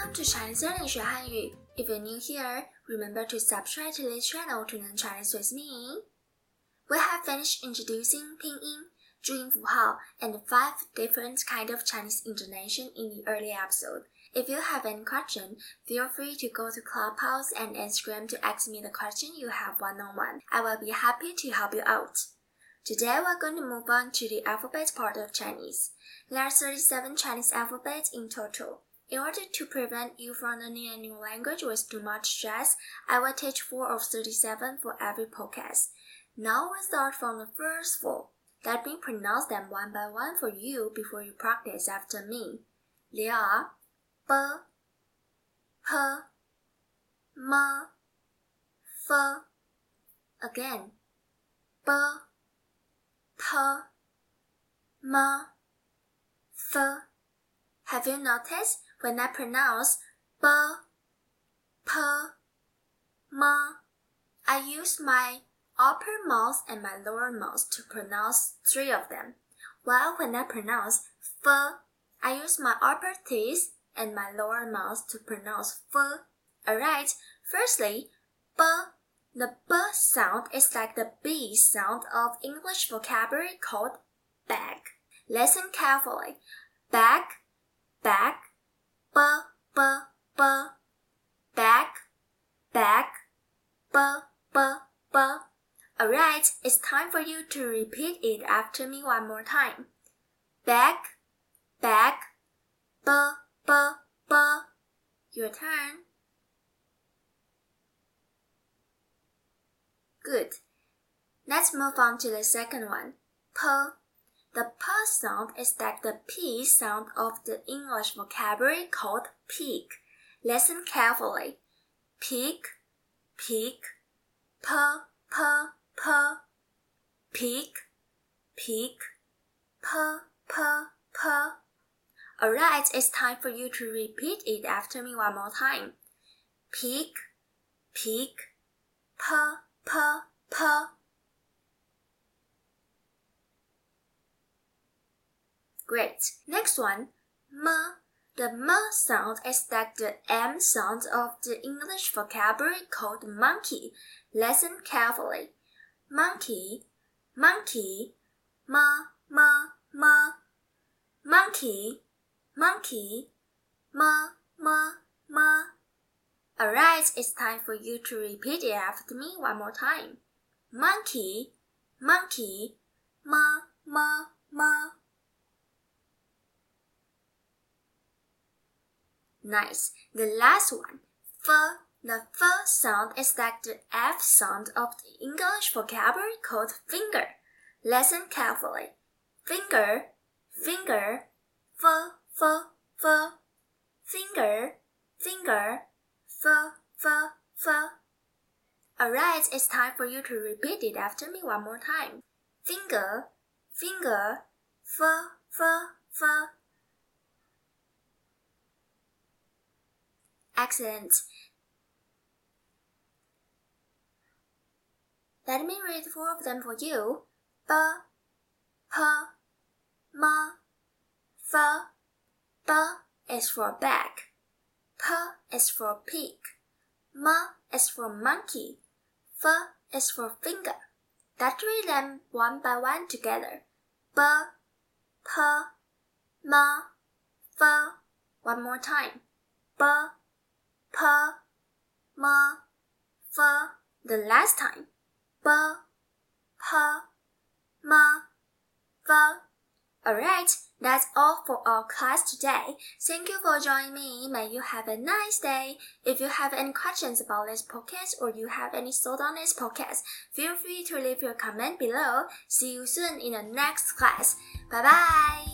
Welcome to Chinese Learning Hanyu. If you're new here, remember to subscribe to this channel to learn Chinese with me. We have finished introducing pinyin, Hao, and five different kind of Chinese intonation in the early episode. If you have any question, feel free to go to Clubhouse and Instagram to ask me the question you have one-on-one. I will be happy to help you out. Today we're going to move on to the alphabet part of Chinese. There are 37 Chinese alphabets in total. In order to prevent you from learning a new language with too much stress, I will teach 4 of 37 for every podcast. Now we'll start from the first four. Let me pronounce them one by one for you before you practice after me. They are B, P, M, F. Again, B, P, M, F. Have you noticed when I pronounce B, P, M, I use my upper mouth and my lower mouth to pronounce three of them. While when I pronounce F, I use my upper teeth and my lower mouth to pronounce F. Alright, firstly, B. The B sound is like the B sound of English vocabulary called bag. Listen carefully. Bag, bag, b, b, b. Bag, bag, b, b, b. Alright, it's time for you to repeat it after me one more time. Back back b, b, b. Your turn. Good. Let's move on to the second one. P. The P sound is like the P sound of the English vocabulary called peak. Listen carefully. Peak, peak, P, P, P. Peak, peak, P, P, P. Alright, it's time for you to repeat it after me one more time. Peak, peak, P, P, P. Great. Next one, m. The m sound is like the m sound of the English vocabulary called monkey. Listen carefully. Monkey, monkey, m, m, m. Monkey, monkey, m, m, m. Alright, it's time for you to repeat it after me one more time. Monkey, monkey, m, m. Nice. The last one, f. The f sound is like the f sound of the English vocabulary called finger. Listen carefully. Finger, finger, f, f, f. Finger, finger, f, f, f. Alright, it's time for you to repeat it after me one more time. Finger, finger, f, f, f. Excellent. Let me read four of them for you. B, P, M, F. B is for bag. P is for pig. M is for monkey. F is for finger. Let's read them one by one together. B, P, M, F. One more time. B, P, M, F. The last time. B, P, M, F. Alright, that's all for our class today. Thank you for joining me. May you have a nice day. If you have any questions about this podcast or you have any thought on this podcast, feel free to leave your comment below. See you soon in the next class. Bye bye.